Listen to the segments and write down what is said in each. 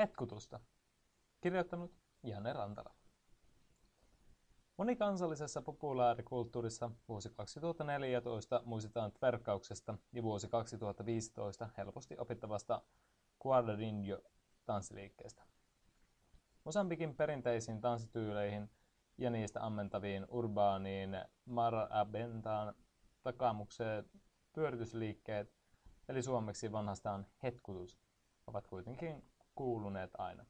Hetkutusta. Kirjoittanut Janne Rantala. Monikansallisessa populaarikulttuurissa vuosi 2014 muistetaan tverkkauksesta ja vuosi 2015 helposti opittavasta Quadradinho tanssiliikkeestä. Mosambikin perinteisiin tanssityyleihin ja niistä ammentaviin urbaaniin marabentaan takamukseen pyöritysliikkeet, eli suomeksi vanhastaan hetkutus, ovat kuitenkin kuuluneet aina.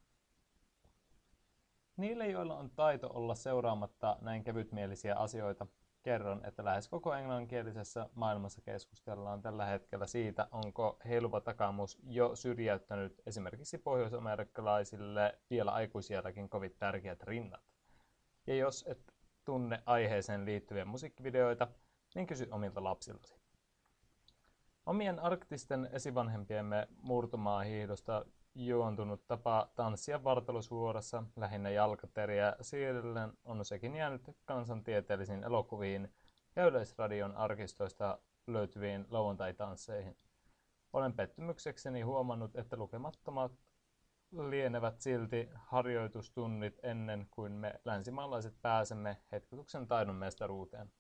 Niille, joilla on taito olla seuraamatta näin kevytmielisiä asioita, kerron, että lähes koko englanninkielisessä maailmassa keskustellaan tällä hetkellä siitä, onko heiluva takamus jo syrjäyttänyt esimerkiksi pohjoisamerikkalaisille vielä aikuisielläkin kovin tärkeät rinnat. Ja jos et tunne aiheeseen liittyviä musiikkivideoita, niin kysy omilta lapsiltasi. Omien arktisten esivanhempiemme murtumaa hiihdosta juontunut tapa tanssia vartalusvuorossa lähinnä jalkateriä siirrellen on sekin jäänyt kansantieteellisiin elokuviin ja Yleisradion arkistoista löytyviin lauantai-tansseihin. Olen pettymyksekseni huomannut, että lukemattomat lienevät silti harjoitustunnit ennen kuin me länsimaalaiset pääsemme hetkutuksen taidon mestaruuteen.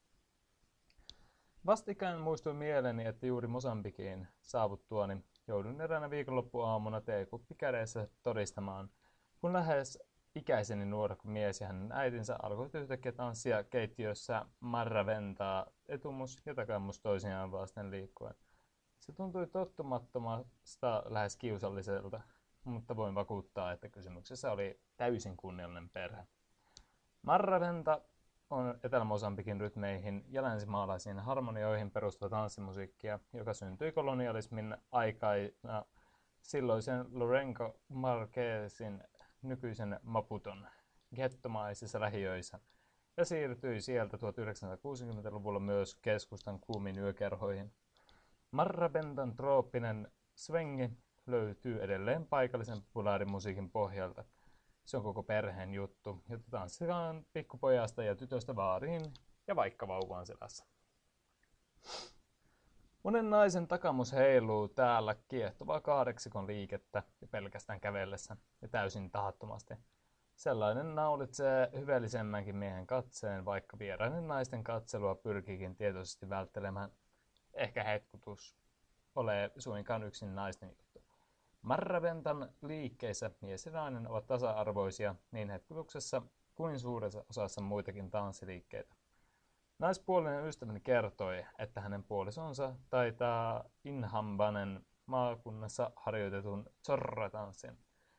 Vastikään muistui mieleeni, että juuri Mosambikiin saavuttuani joudun eräänä viikonloppuaamuna teekuppi kädessä todistamaan, kun lähes ikäiseni nuorekko mies ja hänen äitinsä alkoivat yhtäkkiä tanssia keittiössä marraventaa etumus ja takamus toisiaan vasten liikkuen. Se tuntui tottumattomasta lähes kiusalliselta, mutta voin vakuuttaa, että kysymyksessä oli täysin kunniallinen perhe. Marraventa on Etelä-Mosambikin rytmeihin ja länsimaalaisiin harmonioihin perustuva tanssimusiikkia, joka syntyi kolonialismin aikana silloisen Lorenco Marquezin nykyisen Maputon gettomaisissa lähiöissä ja siirtyi sieltä 1960-luvulla myös keskustan kuumiin yökerhoihin. Marrabentan trooppinen svengi löytyy edelleen paikallisen populaarimusiikin pohjalta – se on koko perheen juttu, jota tanssitaan pikkupojasta ja tytöstä vaariin ja vaikka vauvaan selässä. Monen naisen takamus heiluu täällä kiehtovaa kahdeksikon liikettä ja pelkästään kävellessä ja täysin tahattomasti. Sellainen naulitsee hyvellisemmänkin miehen katseen, vaikka vierainen naisten katselua pyrkiikin tietoisesti välttelemään. Ehkä hetkutus ole suinkaan yksin naisten juttu. Marraventan liikkeissä mies ja nainen ovat tasa-arvoisia niin hetkutuksessa kuin suuressa osassa muitakin tanssiliikkeitä. Naispuolinen ystäväni kertoi, että hänen puolisonsa taitaa Inhambanen maakunnassa harjoitetun zorra-tanssin,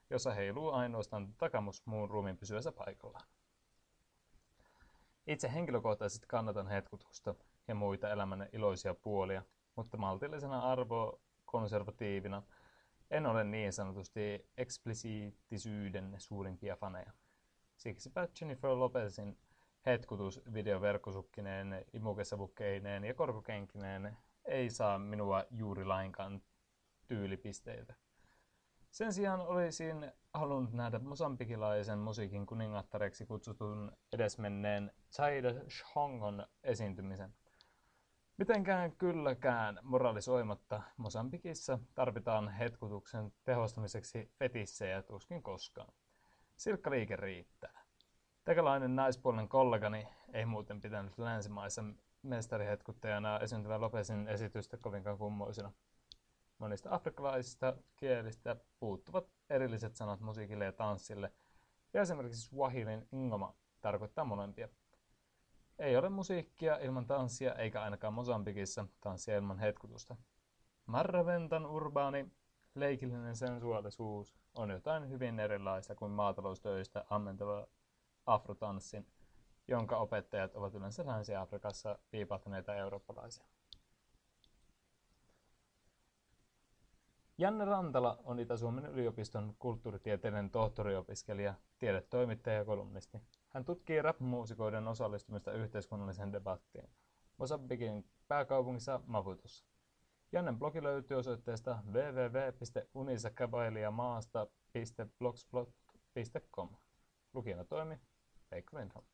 jossa heiluu ainoastaan takamus muun ruumiin pysyessä paikallaan. Itse henkilökohtaisesti kannatan hetkutusta ja muita elämän iloisia puolia, mutta maltillisena arvokonservatiivina – en ole niin sanotusti eksplisiittisyyden suurimpia faneja. Siksipä Jennifer Lopezin hetkutus videoverkkosukkineen, imukesavukkeineen ja korkokenkineen ei saa minua juuri lainkaan tyylipisteitä. Sen sijaan olisin halunnut nähdä mosambikilaisen musiikin kuningattareksi kutsutun edesmenneen Chaida Shongon esiintymisen. Mitenkään kylläkään moralisoimatta Mosambikissa tarvitaan hetkutuksen tehostamiseksi fetissejä tuskin koskaan. Silkka liike riittää. Tekalainen naispuolinen kollegani ei muuten pitänyt länsimaissa mestarihetkuttajana esiintyvä Lopesin esitystä kovinkaan kummoisena. Monista afrikkalaisista kielistä puuttuvat erilliset sanat musiikille ja tanssille, ja esimerkiksi Swahilin ingoma tarkoittaa molempia. Ei ole musiikkia ilman tanssia, eikä ainakaan Mosambikissa tanssia ilman hetkutusta. Marraventan urbaani, leikillinen sensuaalisuus on jotain hyvin erilaista kuin maataloustöistä ammentava afrotanssin, jonka opettajat ovat yleensä Länsi-Afrikassa viipahtaneita eurooppalaisia. Janne Rantala on Itä-Suomen yliopiston kulttuuritieteiden tohtoriopiskelija, tiedetoimittaja ja kolumnisti. Hän tutkii rap-muusikoiden osallistumista yhteiskunnalliseen debattiin. Mosambikin pääkaupungissa Maputossa. Jannen blogi löytyy osoitteesta www.unisakabailiamaasta.blogspot.com. Lukijana toimi Veikko Lindholm.